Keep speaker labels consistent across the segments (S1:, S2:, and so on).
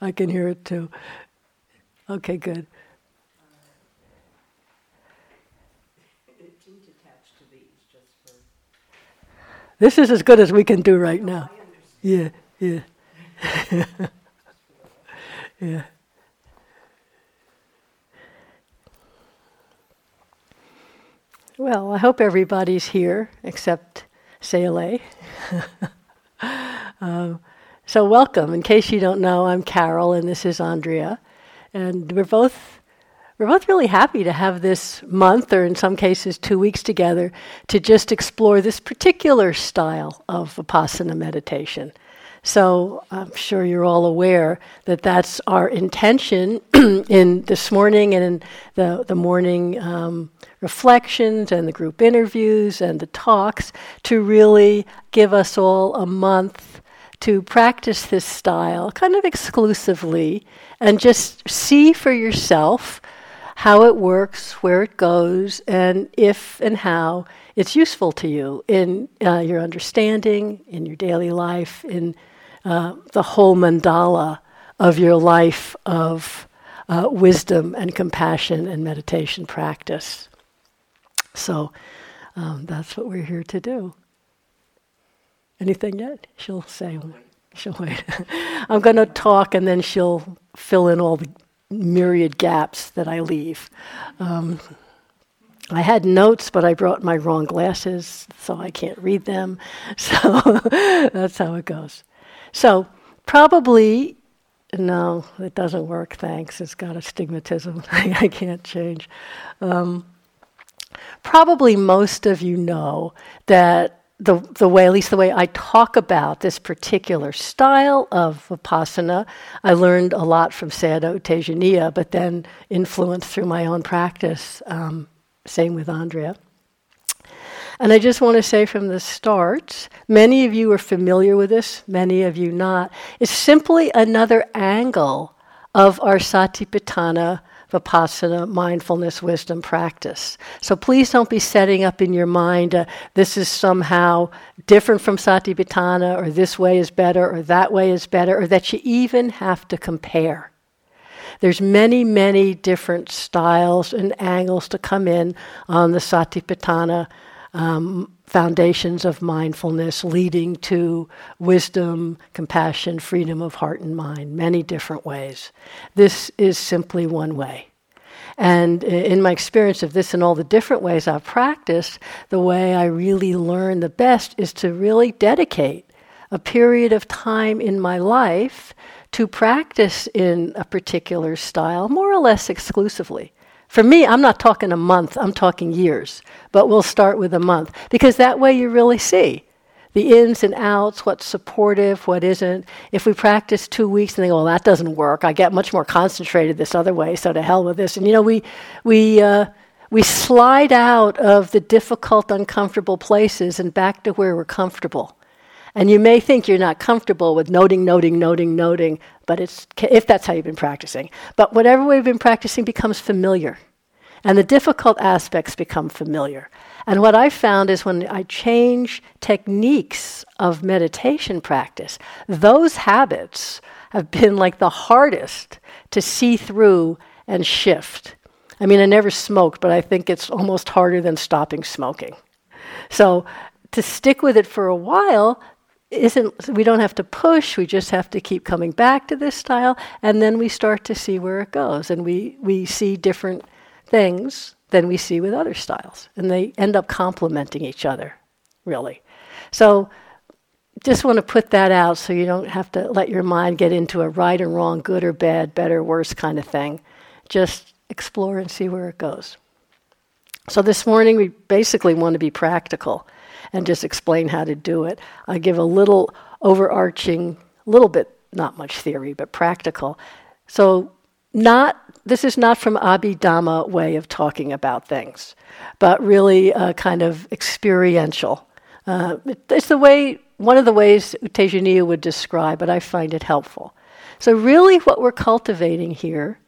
S1: I can hear it too. Okay, good. This is as good as we can do right now. Yeah, yeah. yeah. Well, I hope everybody's here except Sele. um, so, welcome. In case you don't know, I'm Carol and this is Andrea. And we're both we're both really happy to have this month, or in some cases, two weeks together, to just explore this particular style of Vipassana meditation. So I'm sure you're all aware that that's our intention in this morning and in the, the morning um, reflections and the group interviews and the talks to really give us all a month to practice this style kind of exclusively and just see for yourself how it works, where it goes, and if and how it's useful to you in uh, your understanding, in your daily life, in uh, the whole mandala of your life of uh, wisdom and compassion and meditation practice. So um, that's what we're here to do. Anything yet? She'll say, she'll wait. I'm going to talk and then she'll fill in all the myriad gaps that I leave. Um, I had notes, but I brought my wrong glasses, so I can't read them. So that's how it goes. So probably, no, it doesn't work, thanks. It's got astigmatism. I can't change. Um, probably most of you know that the, the way, at least the way I talk about this particular style of Vipassana, I learned a lot from Sayadaw Tejaniya, but then influenced through my own practice. Um, same with Andrea. And I just want to say from the start, many of you are familiar with this, many of you not. It's simply another angle of our Satipatthana vipassana, mindfulness, wisdom practice. So please don't be setting up in your mind uh, this is somehow different from satipatthana, or this way is better, or that way is better, or that you even have to compare. There's many, many different styles and angles to come in on the satipatthana um, foundations of mindfulness leading to wisdom, compassion, freedom of heart and mind, many different ways. This is simply one way. And in my experience of this and all the different ways I've practiced, the way I really learn the best is to really dedicate a period of time in my life to practice in a particular style, more or less exclusively. For me, I'm not talking a month, I'm talking years, but we'll start with a month because that way you really see the ins and outs, what's supportive, what isn't. If we practice two weeks and think, "Well, that doesn't work," I get much more concentrated this other way, so to hell with this. And you know, we we uh, we slide out of the difficult, uncomfortable places and back to where we're comfortable. And you may think you're not comfortable with noting, noting, noting, noting, but it's if that's how you've been practicing. But whatever we've been practicing becomes familiar, and the difficult aspects become familiar. And what I found is when I change techniques of meditation practice, those habits have been like the hardest to see through and shift. I mean, I never smoked, but I think it's almost harder than stopping smoking. So to stick with it for a while, isn't we don't have to push we just have to keep coming back to this style and then we start to see where it goes. And we we see different things than we see with other styles. And they end up complementing each other really. So just want to put that out so you don't have to let your mind get into a right or wrong good or bad better worse kind of thing. Just explore and see where it goes. So this morning we basically want to be practical and just explain how to do it. I give a little overarching, little bit, not much theory, but practical. So, not this is not from Abhidhamma way of talking about things, but really a kind of experiential. Uh, it's the way one of the ways Tejaniya would describe, but I find it helpful. So, really, what we're cultivating here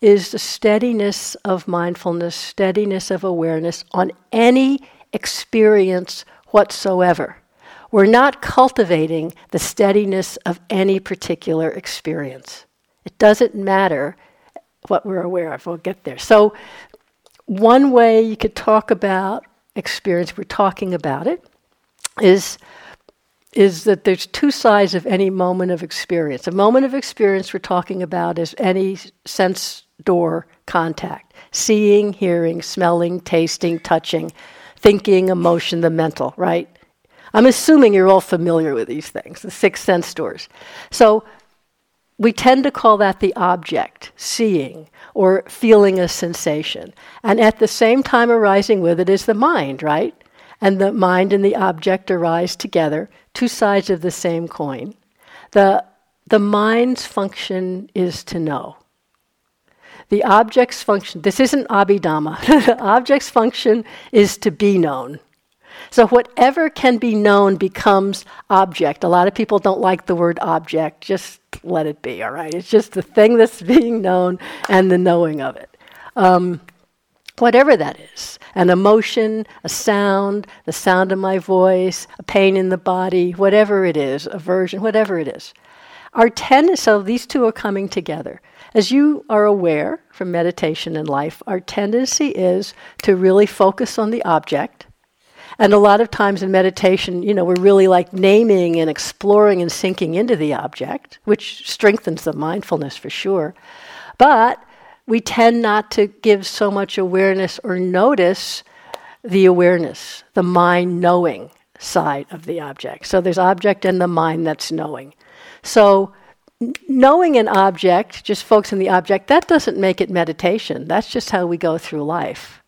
S1: is the steadiness of mindfulness, steadiness of awareness on any experience whatsoever. We're not cultivating the steadiness of any particular experience. It doesn't matter what we're aware of. We'll get there. So, one way you could talk about experience, we're talking about it, is is that there's two sides of any moment of experience. A moment of experience we're talking about is any sense door contact seeing, hearing, smelling, tasting, touching, thinking, emotion, the mental, right? I'm assuming you're all familiar with these things, the six sense doors. So we tend to call that the object, seeing, or feeling a sensation. And at the same time arising with it is the mind, right? And the mind and the object arise together, two sides of the same coin. The, the mind's function is to know. The object's function, this isn't Abhidhamma, the object's function is to be known. So whatever can be known becomes object. A lot of people don't like the word object. Just let it be, all right? It's just the thing that's being known and the knowing of it. Um, whatever that is an emotion, a sound, the sound of my voice, a pain in the body, whatever it is, aversion, whatever it is. Our tendency, so these two are coming together. As you are aware from meditation and life, our tendency is to really focus on the object and a lot of times in meditation, you know, we're really like naming and exploring and sinking into the object, which strengthens the mindfulness for sure. But we tend not to give so much awareness or notice the awareness, the mind knowing side of the object. So there's object and the mind that's knowing. So knowing an object, just focusing on the object, that doesn't make it meditation. That's just how we go through life.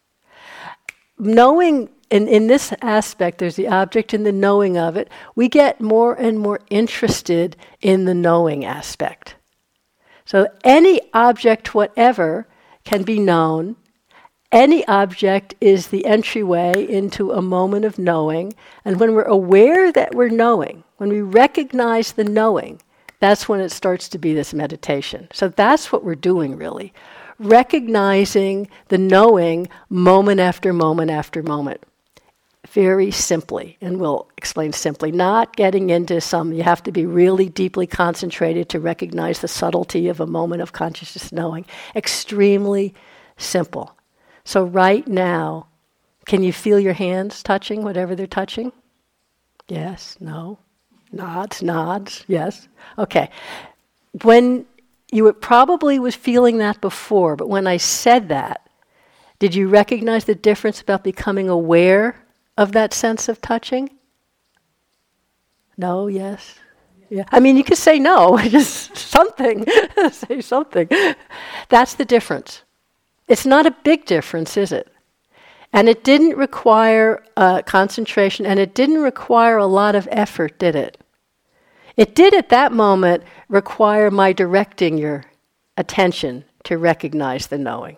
S1: Knowing in, in this aspect, there's the object and the knowing of it. We get more and more interested in the knowing aspect. So any object, whatever, can be known. Any object is the entryway into a moment of knowing. And when we're aware that we're knowing, when we recognize the knowing, that's when it starts to be this meditation. So that's what we're doing, really. Recognizing the knowing moment after moment after moment very simply, and we'll explain simply, not getting into some, you have to be really deeply concentrated to recognize the subtlety of a moment of consciousness knowing. Extremely simple. So, right now, can you feel your hands touching whatever they're touching? Yes, no, nods, nods, yes. Okay. When you probably was feeling that before, but when I said that, did you recognize the difference about becoming aware of that sense of touching? No, yes. Yeah. I mean, you could say no, just something. say something. That's the difference. It's not a big difference, is it? And it didn't require uh, concentration and it didn't require a lot of effort, did it? It did at that moment require my directing your attention to recognize the knowing.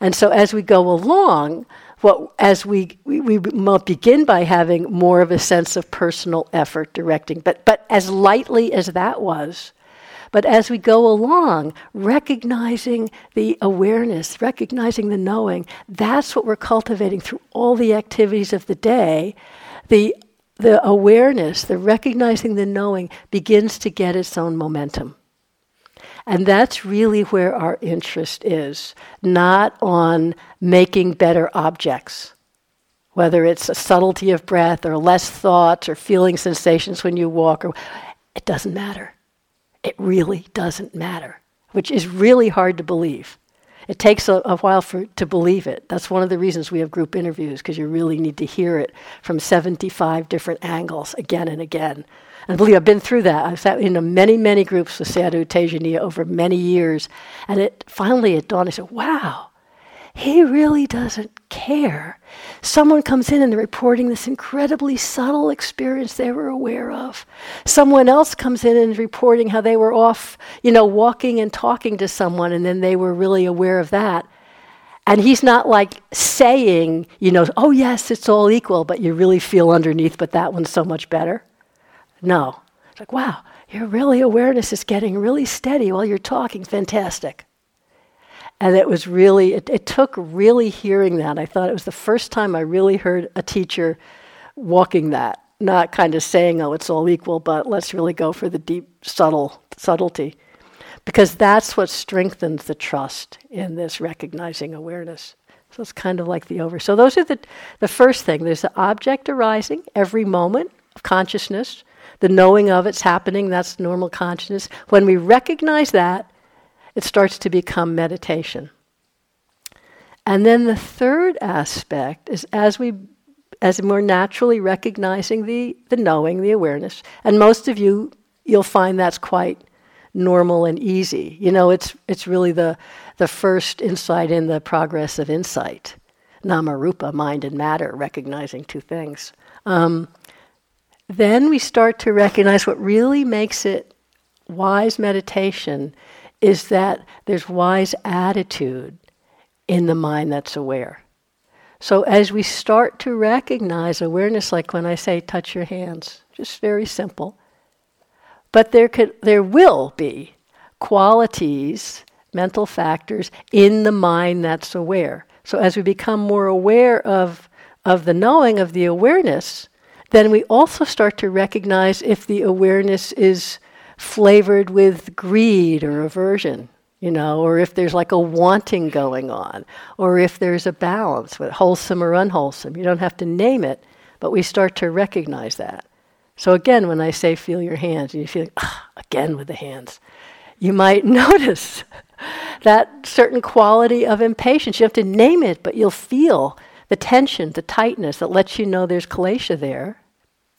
S1: And so as we go along, what, as we, we, we begin by having more of a sense of personal effort directing, but, but as lightly as that was, but as we go along, recognizing the awareness, recognizing the knowing, that's what we're cultivating through all the activities of the day. The, the awareness, the recognizing the knowing, begins to get its own momentum. And that's really where our interest is, not on making better objects. Whether it's a subtlety of breath or less thoughts or feeling sensations when you walk, or, it doesn't matter. It really doesn't matter, which is really hard to believe. It takes a, a while for, to believe it. That's one of the reasons we have group interviews, because you really need to hear it from 75 different angles again and again and believe I've been through that. I've sat in many, many groups with Sayadaw Tejaniya over many years. And it finally it dawned, I said, wow, he really doesn't care. Someone comes in and they're reporting this incredibly subtle experience they were aware of. Someone else comes in and is reporting how they were off, you know, walking and talking to someone, and then they were really aware of that. And he's not like saying, you know, oh, yes, it's all equal, but you really feel underneath, but that one's so much better. No. It's like, wow, your really awareness is getting really steady while you're talking. Fantastic. And it was really, it, it took really hearing that. I thought it was the first time I really heard a teacher walking that, not kind of saying, oh, it's all equal, but let's really go for the deep, subtle subtlety. because that's what strengthens the trust in this recognizing awareness. So it's kind of like the over. So those are the, the first thing. There's the object arising every moment of consciousness. The knowing of it's happening, that's normal consciousness. When we recognize that, it starts to become meditation. And then the third aspect is as we as we're naturally recognizing the, the knowing, the awareness, and most of you you'll find that's quite normal and easy. You know, it's it's really the the first insight in the progress of insight. Nama rupa, mind and matter, recognizing two things. Um, then we start to recognize what really makes it wise meditation is that there's wise attitude in the mind that's aware. So as we start to recognize awareness, like when I say touch your hands, just very simple, but there could there will be qualities, mental factors in the mind that's aware. So as we become more aware of of the knowing of the awareness, then we also start to recognize if the awareness is flavored with greed or aversion, you know, or if there's like a wanting going on, or if there's a balance with wholesome or unwholesome. You don't have to name it, but we start to recognize that. So again, when I say feel your hands, and you feel again with the hands, you might notice that certain quality of impatience. You have to name it, but you'll feel the tension, the tightness that lets you know there's kilesha there,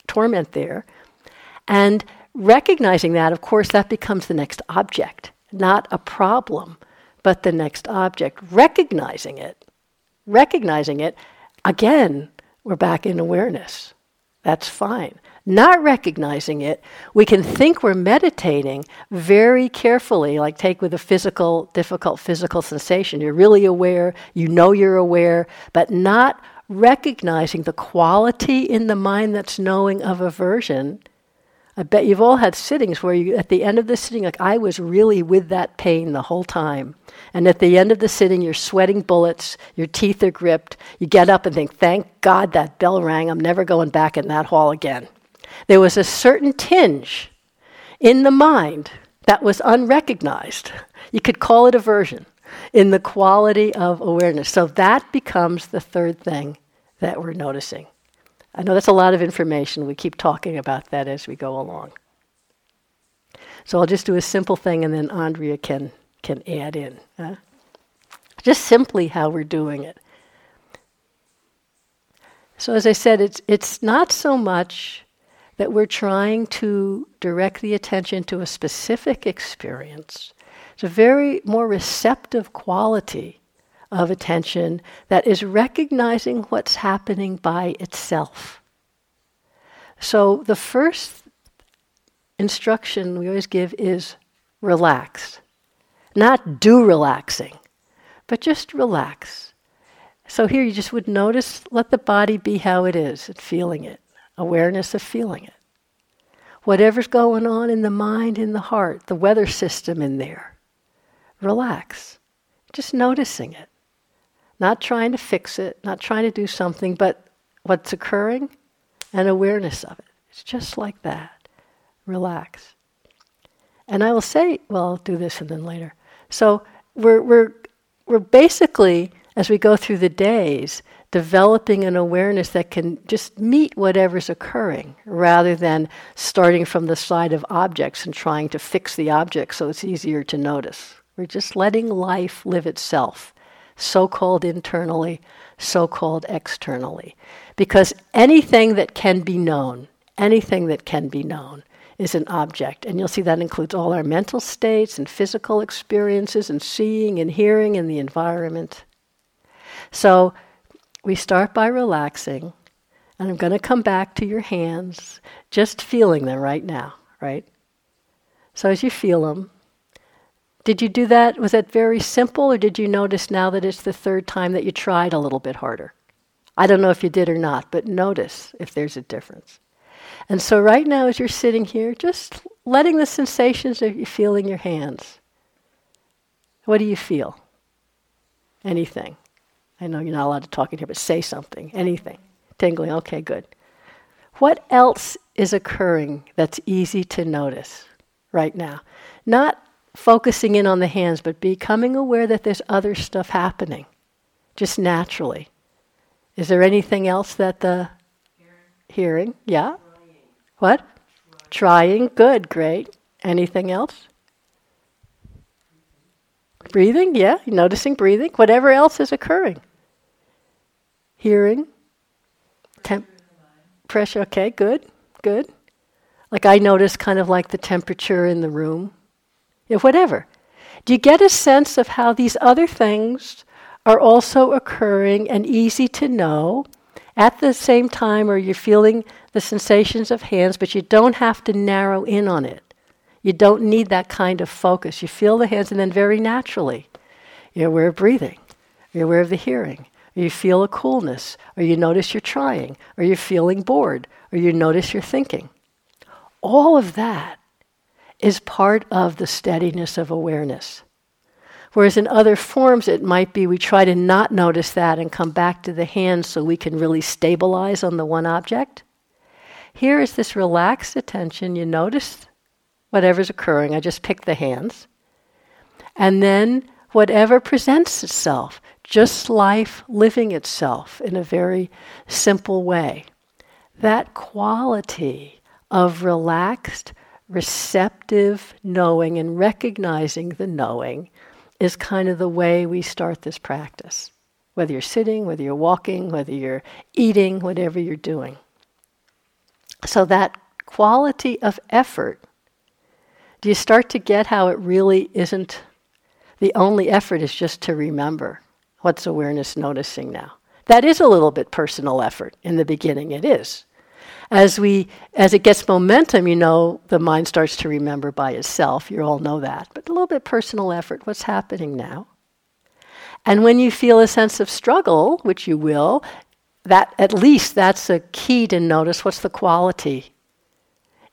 S1: torment there. And recognizing that, of course, that becomes the next object, not a problem, but the next object. Recognizing it, recognizing it, again, we're back in awareness. That's fine not recognizing it, we can think we're meditating very carefully, like take with a physical, difficult physical sensation. You're really aware, you know you're aware, but not recognizing the quality in the mind that's knowing of aversion I bet you've all had sittings where you, at the end of the sitting, like I was really with that pain the whole time. And at the end of the sitting, you're sweating bullets, your teeth are gripped. You get up and think, thank God that bell rang. I'm never going back in that hall again. There was a certain tinge in the mind that was unrecognized. You could call it aversion in the quality of awareness. So that becomes the third thing that we're noticing. I know that's a lot of information. We keep talking about that as we go along. So I'll just do a simple thing and then Andrea can, can add in. Huh? Just simply how we're doing it. So, as I said, it's, it's not so much that we're trying to direct the attention to a specific experience. It's a very more receptive quality of attention that is recognizing what's happening by itself. So the first instruction we always give is relax. Not do relaxing, but just relax. So here you just would notice, let the body be how it is, and feeling it, awareness of feeling it. Whatever's going on in the mind, in the heart, the weather system in there, relax. Just noticing it. Not trying to fix it, not trying to do something, but what's occurring and awareness of it. It's just like that. Relax. And I will say, well, I'll do this and then later. So we're, we're, we're basically, as we go through the days, developing an awareness that can just meet whatever's occurring rather than starting from the side of objects and trying to fix the object so it's easier to notice. We're just letting life live itself so called internally, so called externally. Because anything that can be known, anything that can be known, is an object. And you'll see that includes all our mental states and physical experiences and seeing and hearing and the environment. So we start by relaxing, and I'm going to come back to your hands, just feeling them right now, right? So as you feel them, did you do that? Was that very simple, or did you notice now that it's the third time that you tried a little bit harder? I don't know if you did or not, but notice if there's a difference. And so, right now, as you're sitting here, just letting the sensations that you feel in your hands. What do you feel? Anything. I know you're not allowed to talk in here, but say something. Anything. Tingling. Okay, good. What else is occurring that's easy to notice right now? Not focusing in on the hands, but becoming aware that there's other stuff happening, just naturally. Is there anything else that the hearing? Yeah? What? Trying. Good, great. Anything else? Breathing, yeah, noticing breathing. Whatever else is occurring. Hearing. Temp- pressure, okay, good, good. Like I notice kind of like the temperature in the room. Whatever. Do you get a sense of how these other things are also occurring and easy to know at the same time, or you're feeling the sensations of hands, but you don't have to narrow in on it. You don't need that kind of focus. You feel the hands, and then very naturally, you're aware of breathing, you're aware of the hearing, or you feel a coolness, or you notice you're trying, or you're feeling bored, or you notice you're thinking. All of that is part of the steadiness of awareness. Whereas in other forms, it might be we try to not notice that and come back to the hands so we can really stabilize on the one object. Here is this relaxed attention. You notice whatever's occurring. I just pick the hands. And then whatever presents itself, just life living itself in a very simple way. That quality of relaxed, receptive knowing and recognizing the knowing is kind of the way we start this practice. Whether you're sitting, whether you're walking, whether you're eating, whatever you're doing. So, that quality of effort, do you start to get how it really isn't the only effort is just to remember what's awareness noticing now? That is a little bit personal effort in the beginning, it is as we as it gets momentum, you know, the mind starts to remember by itself. You all know that. But a little bit personal effort, what's happening now? And when you feel a sense of struggle, which you will, that at least that's a key to notice what's the quality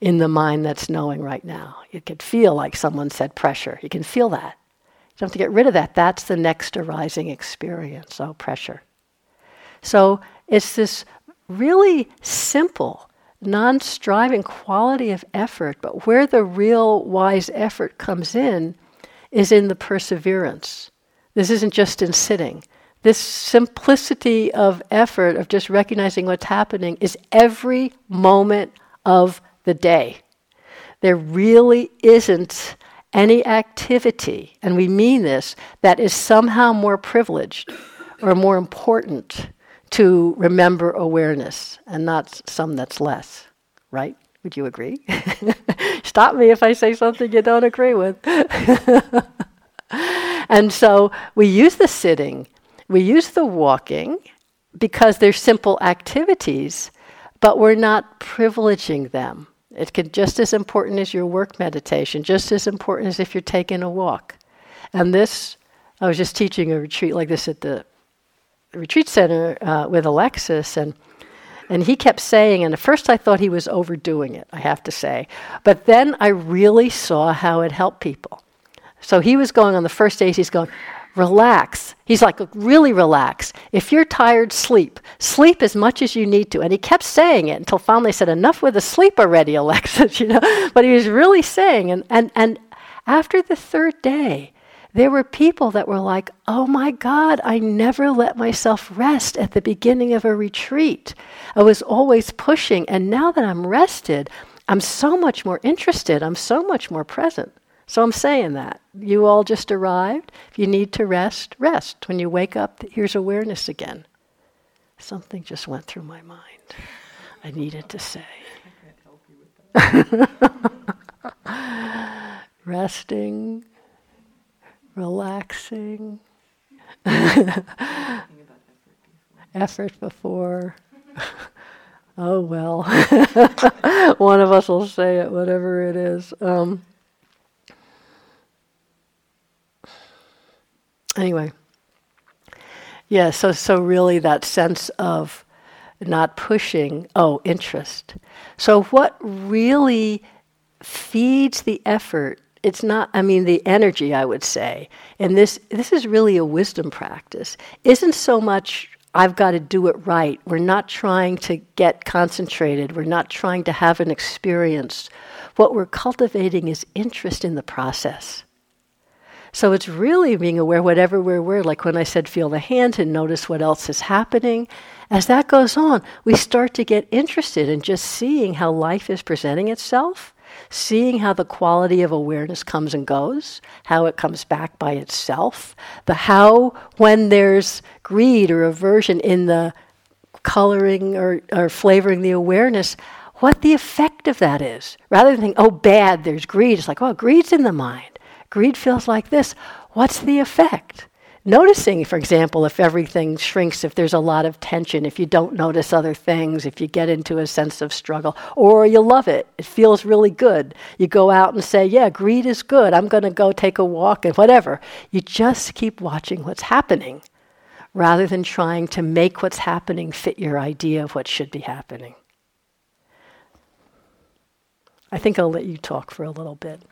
S1: in the mind that's knowing right now. You can feel like someone said pressure. You can feel that. You don't have to get rid of that. That's the next arising experience. Oh, pressure. So it's this really simple non striving quality of effort, but where the real wise effort comes in is in the perseverance. This isn't just in sitting. This simplicity of effort, of just recognizing what's happening, is every moment of the day. There really isn't any activity, and we mean this, that is somehow more privileged or more important to remember awareness and not some that's less, right? Would you agree? Stop me if I say something you don't agree with. and so we use the sitting, we use the walking because they're simple activities, but we're not privileging them. It can just as important as your work meditation, just as important as if you're taking a walk. And this, I was just teaching a retreat like this at the retreat center uh, with Alexis, and and he kept saying, and at first I thought he was overdoing it, I have to say, but then I really saw how it helped people. So he was going on the first days. He's going, relax. He's like, really relax. If you're tired, sleep. Sleep as much as you need to. And he kept saying it until finally said, enough with the sleep already, Alexis, you know. But he was really saying, and, and, and after the third day, there were people that were like, oh my God, I never let myself rest at the beginning of a retreat. I was always pushing, and now that I'm rested, I'm so much more interested, I'm so much more present. So I'm saying that. You all just arrived. If you need to rest, rest. When you wake up, here's awareness again. Something just went through my mind. I needed to say. Resting, relaxing. effort before. oh well. One of us will say it, whatever it is. Um, anyway. Yeah, so so really that sense of not pushing, oh, interest. So what really feeds the effort it's not i mean the energy i would say. And this this is really a wisdom practice. Isn't so much i've got to do it right. We're not trying to get concentrated. We're not trying to have an experience. What we're cultivating is interest in the process. So it's really being aware, whatever we're aware, like when I said feel the hand and notice what else is happening. As that goes on, we start to get interested in just seeing how life is presenting itself, seeing how the quality of awareness comes and goes, how it comes back by itself, the how when there's greed or aversion in the coloring or, or flavoring the awareness, what the effect of that is. Rather than think, oh, bad, there's greed, it's like, oh, greed's in the mind. Greed feels like this. What's the effect? Noticing, for example, if everything shrinks, if there's a lot of tension, if you don't notice other things, if you get into a sense of struggle, or you love it, it feels really good. You go out and say, Yeah, greed is good. I'm going to go take a walk and whatever. You just keep watching what's happening rather than trying to make what's happening fit your idea of what should be happening. I think I'll let you talk for a little bit.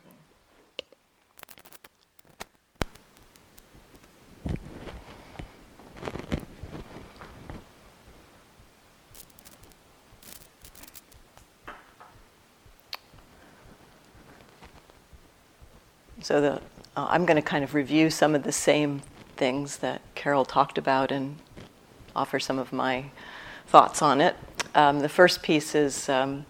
S2: So the, uh, I'm going to kind of review some of the same things that Carol talked about and offer some of my thoughts on it. Um, the first piece is um,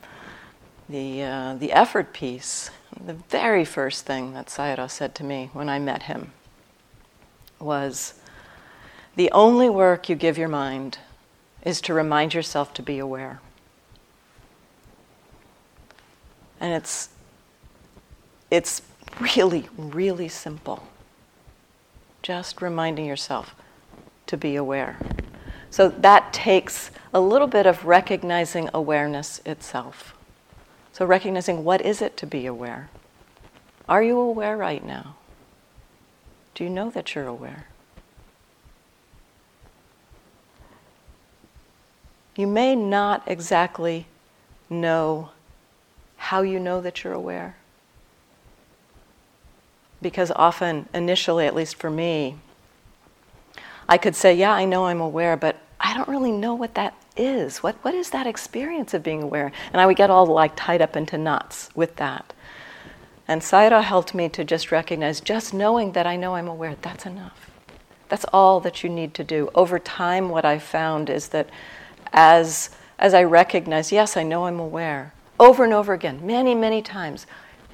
S2: the, uh, the effort piece. The very first thing that Sayadaw said to me when I met him was the only work you give your mind is to remind yourself to be aware. And it's, it's really, really simple. Just reminding yourself to be aware. So that takes a little bit of recognizing awareness itself. So recognizing what is it to be aware? Are you aware right now? Do you know that you're aware? You may not exactly know how you know that you're aware because often, initially, at least for me, I could say, Yeah, I know I'm aware, but I don't really know what that is. What, what is that experience of being aware? And I would get all like tied up into knots with that. And Sayadaw helped me to just recognize just knowing that I know I'm aware, that's enough. That's all that you need to do. Over time, what I've found is that as, as I recognize, yes, I know I'm aware, over and over again, many, many times,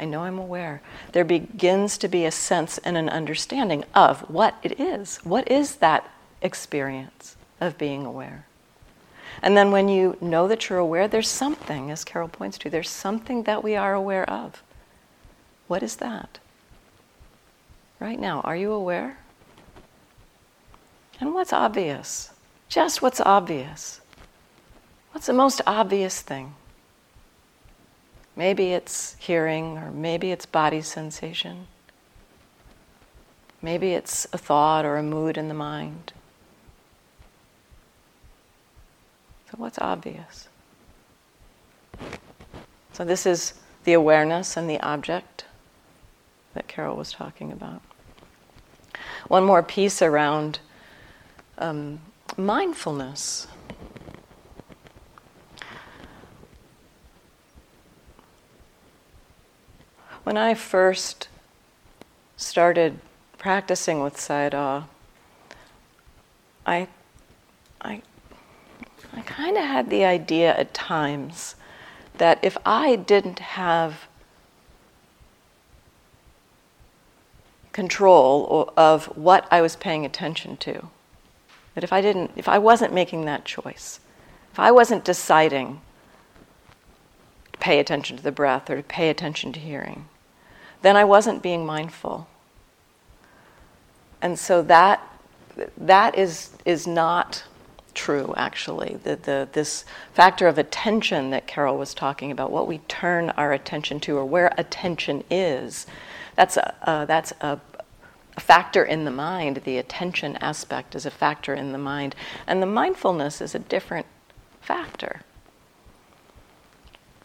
S2: I know I'm aware. There begins to be a sense and an understanding of what it is. What is that experience of being aware? And then when you know that you're aware, there's something, as Carol points to, there's something that we are aware of. What is that? Right now, are you aware? And what's obvious? Just what's obvious. What's the most obvious thing? Maybe it's hearing, or maybe it's body sensation. Maybe it's a thought or a mood in the mind. So, what's obvious? So, this is the awareness and the object that Carol was talking about. One more piece around um, mindfulness. When I first started practicing with Sayadaw, I, I, I kind of had the idea at times that if I didn't have control of what I was paying attention to, that if I didn't, if I wasn't making that choice, if I wasn't deciding to pay attention to the breath or to pay attention to hearing, then I wasn't being mindful. And so that that is is not true actually. The, the this factor of attention that Carol was talking about, what we turn our attention to or where attention is, that's a uh, that's a, a factor in the mind. The attention aspect is a factor in the mind, and the mindfulness is a different factor.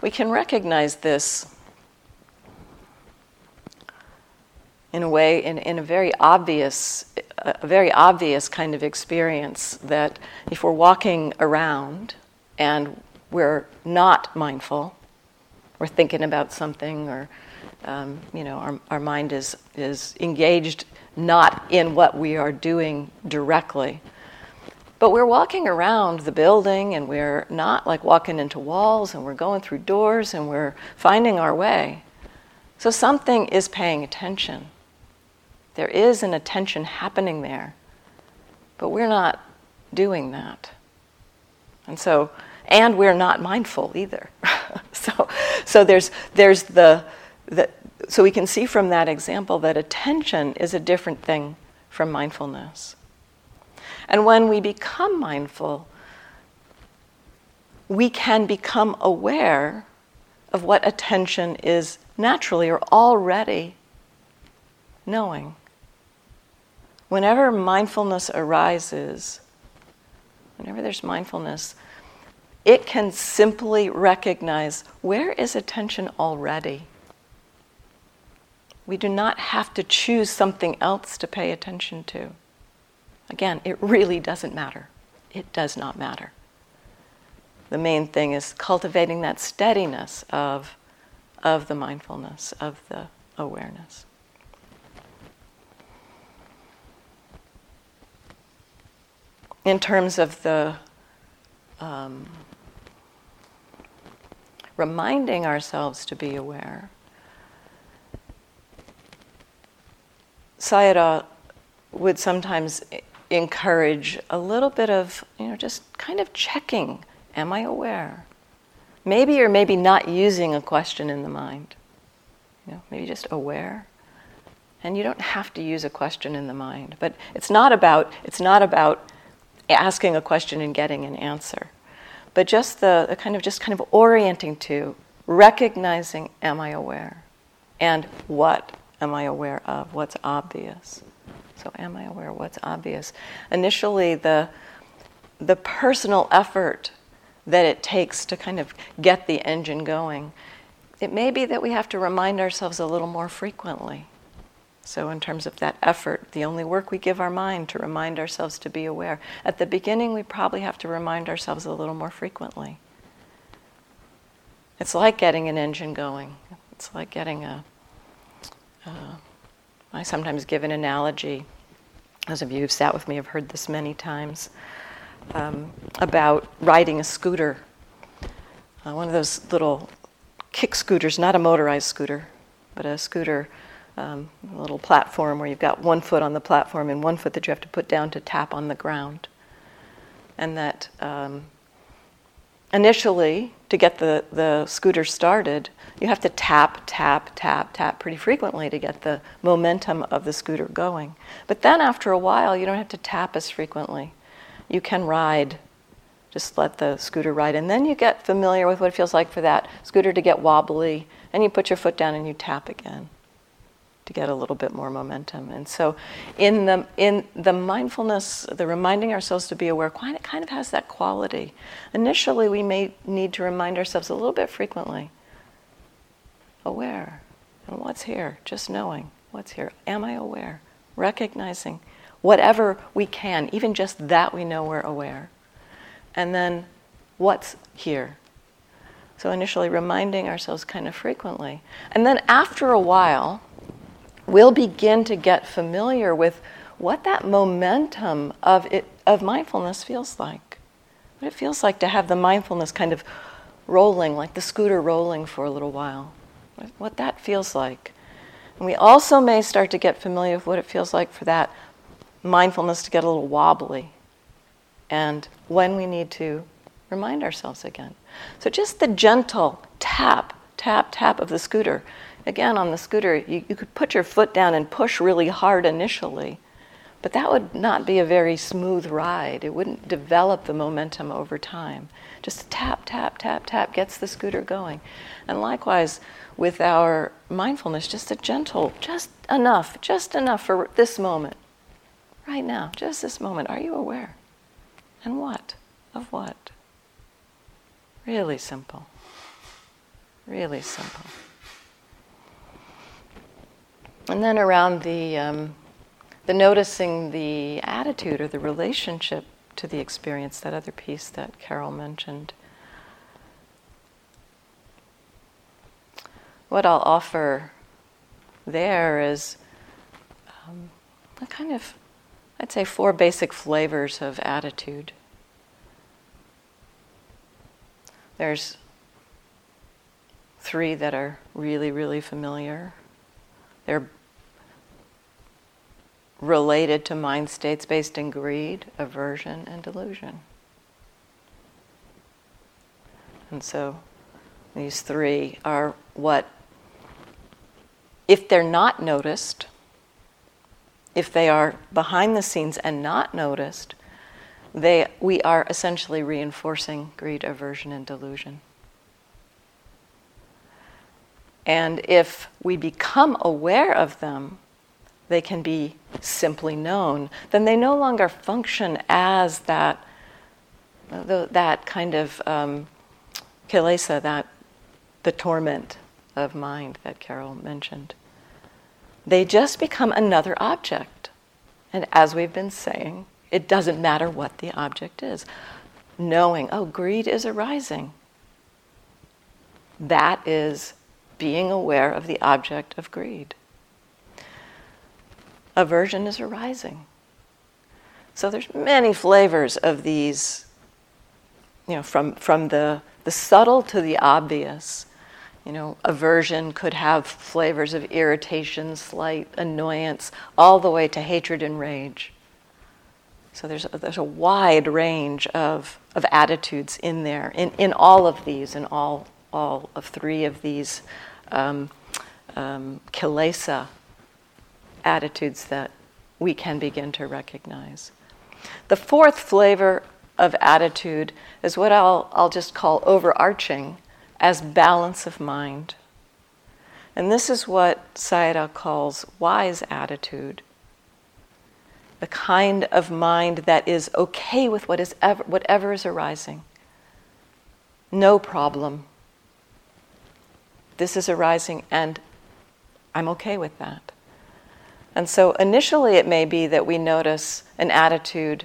S2: We can recognize this in a way, in, in a very obvious, a very obvious kind of experience that if we're walking around and we're not mindful, we're thinking about something, or um, you know, our, our mind is is engaged not in what we are doing directly. But we're walking around the building and we're not like walking into walls and we're going through doors and we're finding our way. So something is paying attention. There is an attention happening there, but we're not doing that. And so, and we're not mindful either. so, so there's, there's the, the, so we can see from that example that attention is a different thing from mindfulness. And when we become mindful, we can become aware of what attention is naturally or already knowing. Whenever mindfulness arises, whenever there's mindfulness, it can simply recognize where is attention already. We do not have to choose something else to pay attention to. Again, it really doesn't matter. It does not matter. The main thing is cultivating that steadiness of, of the mindfulness, of the awareness. In terms of the um, reminding ourselves to be aware, Sayadaw would sometimes encourage a little bit of, you know, just kind of checking Am I aware? Maybe or maybe not using a question in the mind. You know, maybe just aware. And you don't have to use a question in the mind. But it's not about, it's not about asking a question and getting an answer. But just the, the kind of just kind of orienting to, recognizing am I aware? And what am I aware of? What's obvious? So, am I aware what's obvious? Initially, the, the personal effort that it takes to kind of get the engine going, it may be that we have to remind ourselves a little more frequently. So, in terms of that effort, the only work we give our mind to remind ourselves to be aware. At the beginning, we probably have to remind ourselves a little more frequently. It's like getting an engine going. It's like getting a, I sometimes give an analogy. Those of you who've sat with me have heard this many times um, about riding a scooter. Uh, one of those little kick scooters, not a motorized scooter, but a scooter, um, a little platform where you've got one foot on the platform and one foot that you have to put down to tap on the ground. And that um, initially, to get the, the scooter started, you have to tap, tap, tap, tap pretty frequently to get the momentum of the scooter going. But then after a while, you don't have to tap as frequently. You can ride, just let the scooter ride. And then you get familiar with what it feels like for that scooter to get wobbly, and you put your foot down and you tap again to get a little bit more momentum. And so, in the in the mindfulness, the reminding ourselves to be aware, it kind of has that quality. Initially, we may need to remind ourselves a little bit frequently aware. And what's here? Just knowing what's here. Am I aware? Recognizing whatever we can, even just that we know we're aware. And then what's here? So initially reminding ourselves kind of frequently. And then after a while, we'll begin to get familiar with what that momentum of it of mindfulness feels like. What it feels like to have the mindfulness kind of rolling, like the scooter rolling for a little while what that feels like. And we also may start to get familiar with what it feels like for that mindfulness to get a little wobbly and when we need to remind ourselves again. So just the gentle tap, tap, tap of the scooter. Again, on the scooter, you, you could put your foot down and push really hard initially, but that would not be a very smooth ride. It wouldn't develop the momentum over time. Just tap, tap, tap, tap gets the scooter going. And likewise, with our mindfulness, just a gentle, just enough, just enough for this moment. Right now, just this moment. Are you aware? And what? Of what? Really simple. Really simple. And then around the, um, the noticing the attitude or the relationship to the experience, that other piece that Carol mentioned. what I'll offer there is um, a kind of, I'd say, four basic flavors of attitude. There's three that are really, really familiar. They're related to mind states based in greed, aversion, and delusion. And so these three are what, if they're not noticed, if they are behind the scenes and not noticed, they, we are essentially reinforcing greed, aversion, and delusion. And if we become aware of them, they can be simply known, then they no longer function as that, that kind of um, kilesa, that the torment of mind that Carol mentioned. They just become another object. And as we've been saying, it doesn't matter what the object is. Knowing, oh, greed is arising. That is being aware of the object of greed. Aversion is arising. So there's many flavors of these, you know, from, from the, the subtle to the obvious. You know, aversion could have flavors of irritation, slight annoyance, all the way to hatred and rage. So there's a, there's a wide range of, of attitudes in there, in, in all of these, in all, all of three of these um, um, kilesa attitudes that we can begin to recognize. The fourth flavor of attitude is what I'll, I'll just call overarching as balance of mind. And this is what Sayadaw calls wise attitude the kind of mind that is okay with what is ever, whatever is arising. No problem. This is arising, and I'm okay with that. And so initially, it may be that we notice an attitude,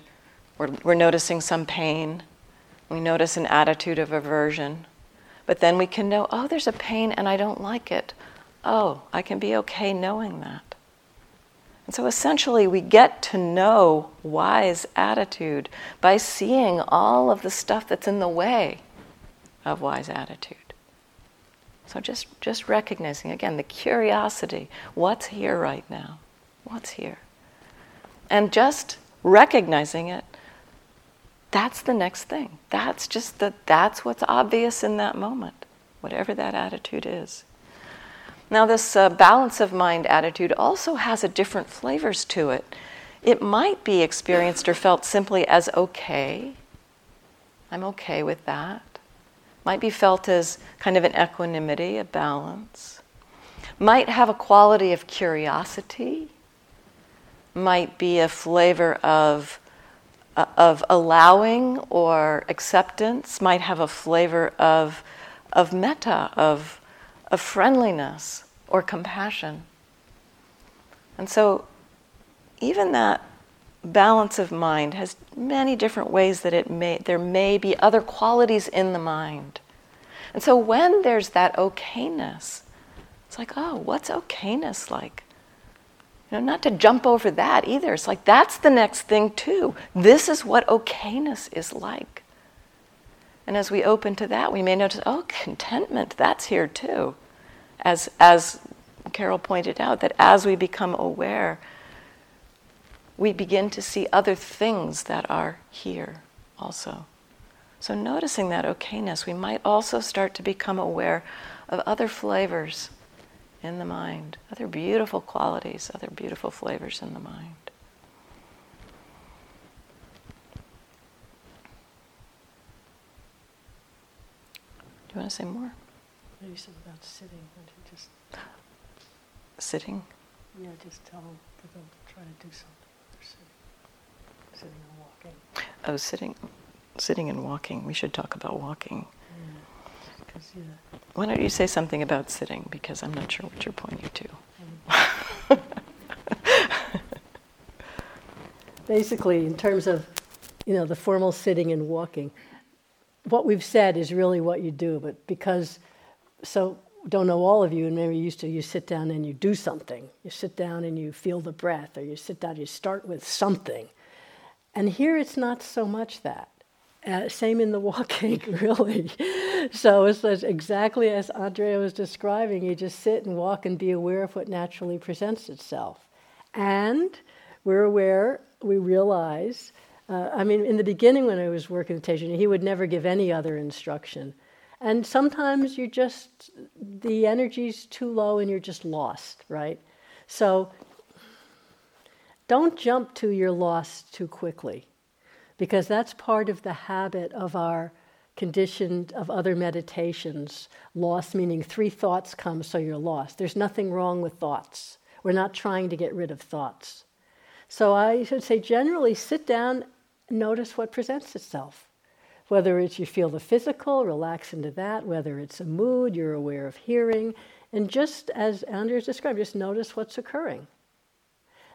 S2: or we're noticing some pain, we notice an attitude of aversion, but then we can know, oh, there's a pain and I don't like it. Oh, I can be okay knowing that. And so essentially, we get to know wise attitude by seeing all of the stuff that's in the way of wise attitude. So just, just recognizing again the curiosity what's here right now? What's here? And just recognizing it, that's the next thing. That's just the, that's what's obvious in that moment, whatever that attitude is. Now, this uh, balance of mind attitude also has a different flavors to it. It might be experienced or felt simply as okay. I'm okay with that. Might be felt as kind of an equanimity, a balance. Might have a quality of curiosity. Might be a flavor of, uh, of allowing or acceptance. Might have a flavor of, of metta, of of friendliness or compassion. And so, even that balance of mind has many different ways that it may, there may be other qualities in the mind. And so, when there's that okayness, it's like, oh, what's okayness like? Know, not to jump over that either. It's like that's the next thing too. This is what okayness is like. And as we open to that, we may notice, oh, contentment, that's here too as, as Carol pointed out, that as we become aware, we begin to see other things that are here also. So, noticing that okayness, we might also start to become aware of other flavors in the mind, other beautiful qualities, other beautiful flavors in the mind. Do you want to say more?
S1: You something about sitting but just
S2: sitting?
S1: Yeah, just tell them to try to do something. They're sitting, sitting and walking.
S2: Oh, sitting, sitting and walking. We should talk about walking. Why don't you say something about sitting? Because I'm not sure what you're pointing to.
S1: Basically, in terms of, you know, the formal sitting and walking, what we've said is really what you do. But because, so don't know all of you, and maybe used to, you sit down and you do something. You sit down and you feel the breath, or you sit down, you start with something. And here it's not so much that. Uh, same in the walking, really. so it's, it's exactly as Andrea was describing. You just sit and walk and be aware of what naturally presents itself. And we're aware, we realize. Uh, I mean, in the beginning when I was working with Tejaniya, he would never give any other instruction. And sometimes you're just, the energy's too low and you're just lost, right? So don't jump to your loss too quickly because that's part of the habit of our conditioned of other meditations. Lost meaning three thoughts come, so you're lost. There's nothing wrong with thoughts. We're not trying to get rid of thoughts. So I should say generally sit down, notice what presents itself. Whether it's you feel the physical, relax into that, whether it's a mood, you're aware of hearing, and just as Andrea's described, just notice what's occurring.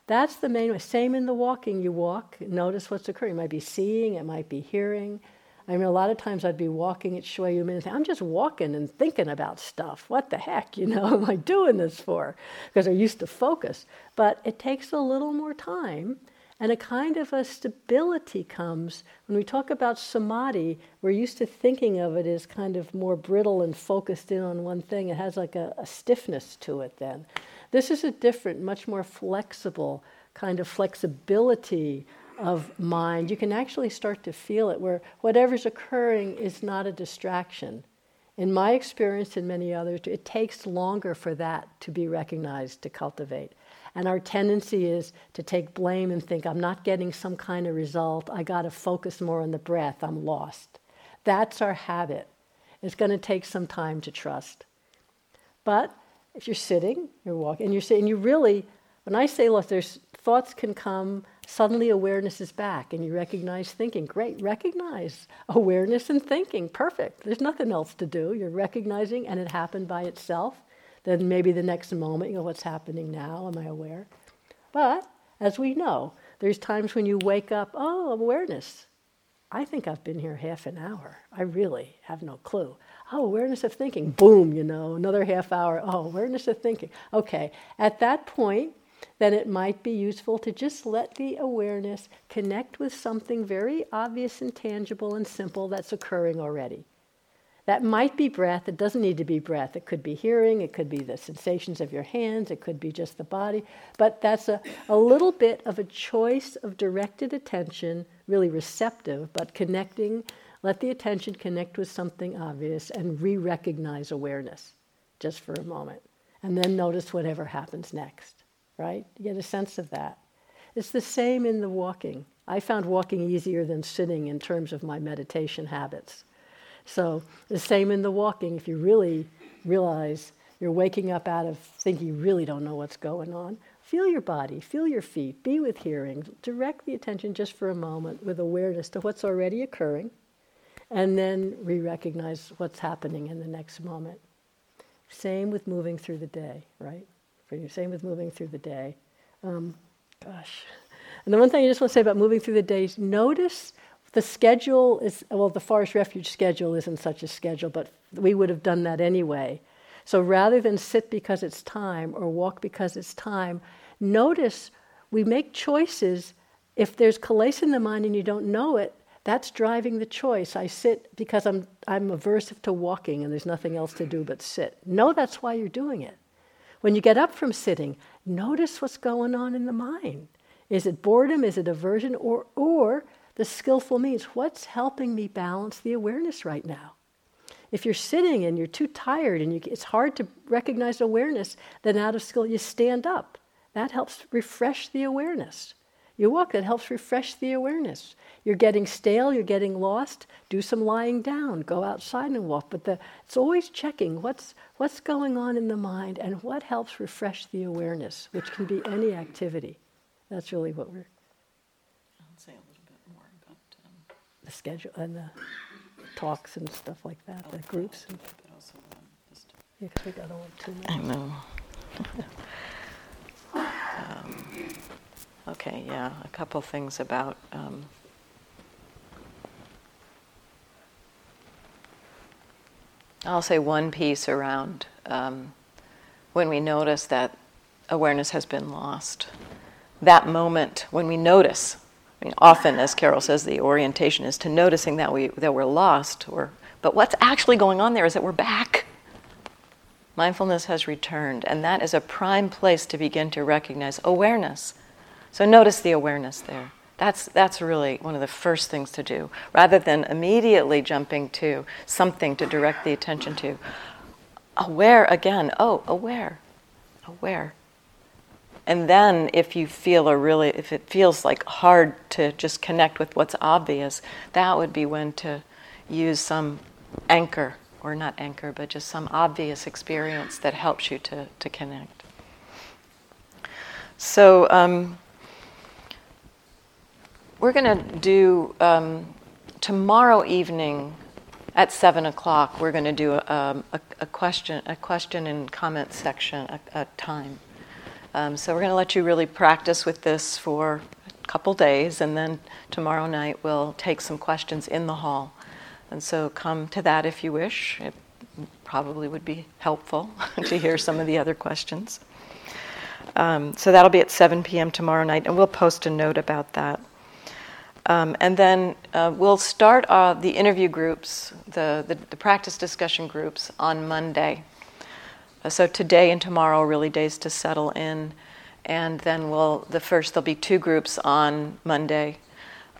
S1: That's the main way. Same in the walking, you walk, notice what's occurring. It might be seeing, it might be hearing. I mean, a lot of times I'd be walking at Shwe Yu and I'm just walking and thinking about stuff. What the heck, you know, am I doing this for? Because I used to focus. But it takes a little more time and a kind of a stability comes when we talk about samadhi. We're used to thinking of it as kind of more brittle and focused in on one thing. It has like a, a stiffness to it. Then, this is a different, much more flexible kind of flexibility of mind. You can actually start to feel it, where whatever's occurring is not a distraction. In my experience and many others, it takes longer for that to be recognized, to cultivate. And our tendency is to take blame and think, I'm not getting some kind of result. I got to focus more on the breath. I'm lost. That's our habit. It's going to take some time to trust. But if you're sitting, you're walking, and you're sitting, you really, when I say lost, there's thoughts can come, suddenly awareness is back, and you recognize thinking. Great, recognize awareness and thinking. Perfect. There's nothing else to do. You're recognizing, and it happened by itself. Then maybe the next moment, you know, what's happening now? Am I aware? But as we know, there's times when you wake up, oh, awareness. I think I've been here half an hour. I really have no clue. Oh, awareness of thinking. Boom, you know, another half hour. Oh, awareness of thinking. Okay, at that point, then it might be useful to just let the awareness connect with something very obvious and tangible and simple that's occurring already. That might be breath. It doesn't need to be breath. It could be hearing. It could be the sensations of your hands. It could be just the body. But that's a, a little bit of a choice of directed attention, really receptive, but connecting. Let the attention connect with something obvious and re recognize awareness just for a moment. And then notice whatever happens next, right? You get a sense of that. It's the same in the walking. I found walking easier than sitting in terms of my meditation habits. So the same in the walking. If you really realize you're waking up out of thinking you really don't know what's going on, feel your body, feel your feet, be with hearing. Direct the attention just for a moment with awareness to what's already occurring, and then re recognize what's happening in the next moment. Same with moving through the day, right? For you, same with moving through the day. Um, gosh. And the one thing I just want to say about moving through the days, notice the schedule is, well, the Forest Refuge schedule isn't such a schedule, but we would have done that anyway. So rather than sit because it's time or walk because it's time, notice we make choices. If there's kilesa in the mind and you don't know it, that's driving the choice. I sit because I'm, I'm aversive to walking and there's nothing else to do but sit. No, that's why you're doing it. When you get up from sitting, notice what's going on in the mind. Is it boredom? Is it aversion? Or, or the skillful means what's helping me balance the awareness right now? If you're sitting and you're too tired and you, it's hard to recognize awareness, then out of skill, you stand up. That helps refresh the awareness. You walk, that helps refresh the awareness. You're getting stale, you're getting lost, do some lying down, go outside and walk. But the, it's always checking what's, what's going on in the mind and what helps refresh the awareness, which can be any activity. That's really what we're I'll say a little bit more about um, the schedule and the talks and stuff like that, the groups. And, yeah, because we got all too much.
S2: I know. um, okay, yeah, a couple things about. Um, I'll say one piece around um, when we notice that awareness has been lost. That moment when we notice, I mean, often, as Carol says, the orientation is to noticing that, we, that we're lost. Or, but what's actually going on there is that we're back. Mindfulness has returned, and that is a prime place to begin to recognize awareness. So notice the awareness there. That's, that's really one of the first things to do, rather than immediately jumping to something to direct the attention to. Aware again, oh, aware, aware. And then if you feel a really, if it feels like hard to just connect with what's obvious, that would be when to use some anchor, or not anchor, but just some obvious experience that helps you to, to connect. So, um, we're going to do um, tomorrow evening at seven o'clock. We're going to do a, um, a, a, question, a question and comment section, a, a time. Um, so we're going to let you really practice with this for a couple days, and then tomorrow night we'll take some questions in the hall. And so come to that if you wish. It probably would be helpful to hear some of the other questions. Um, so that'll be at 7 p.m. tomorrow night, and we'll post a note about that. Um, and then uh, we'll start uh, the interview groups, the, the, the, practice discussion groups on Monday. Uh, so today and tomorrow really days to settle in. And then we'll, the first, there'll be two groups on Monday.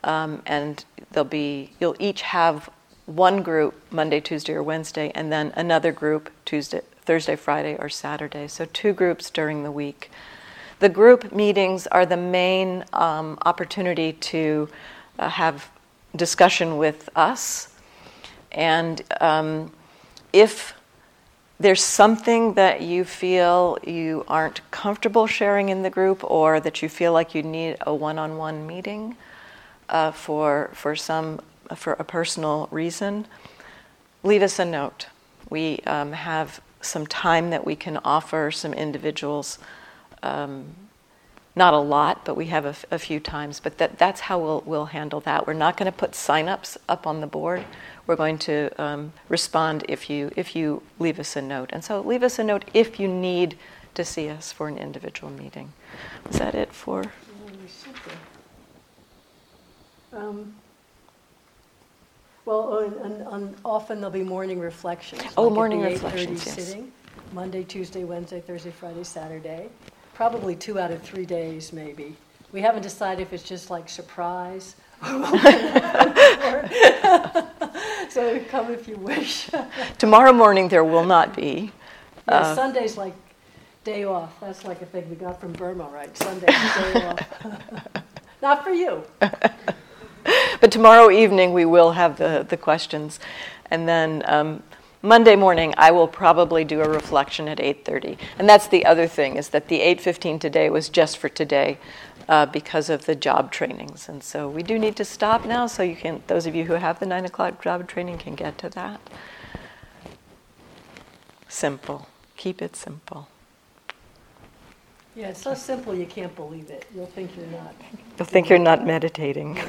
S2: Um, and there'll be, you'll each have one group Monday, Tuesday, or Wednesday, and then another group Tuesday, Thursday, Friday, or Saturday. So two groups during the week. The group meetings are the main um, opportunity to uh, have discussion with us. And um, if there's something that you feel you aren't comfortable sharing in the group, or that you feel like you need a one-on-one meeting uh, for for some for a personal reason, leave us a note. We um, have some time that we can offer some individuals. Um, not a lot, but we have a, few times. But that, that's how we'll, we'll handle that. We're not going to put signups up on the board. We're going to um, respond if you, if you leave us a note. And so leave us a note if you need to see us for an individual meeting. Is that it for?
S1: Um, well, and, and often there'll be morning reflections.
S2: Oh, like morning reflections, yes. Sitting,
S1: Monday, Tuesday, Wednesday, Thursday, Friday, Saturday probably two out of three days, maybe. We haven't decided if it's just like surprise. so come if you wish.
S2: Tomorrow morning there will not be.
S1: Yeah, uh, Sunday's like day off. That's like a thing we got from Burma, right? Sunday's day off. not for you.
S2: but tomorrow evening we will have the, the questions. And then um, Monday morning, I will probably do a reflection at 8:30, and that's the other thing is that the 8:15 today was just for today, uh, because of the job trainings, and so we do need to stop now. So you can, those of you who have the nine o'clock job training, can get to that. Simple. Keep it simple.
S1: Yeah, it's so simple you can't believe it. You'll think you're not.
S2: You'll think you're not meditating.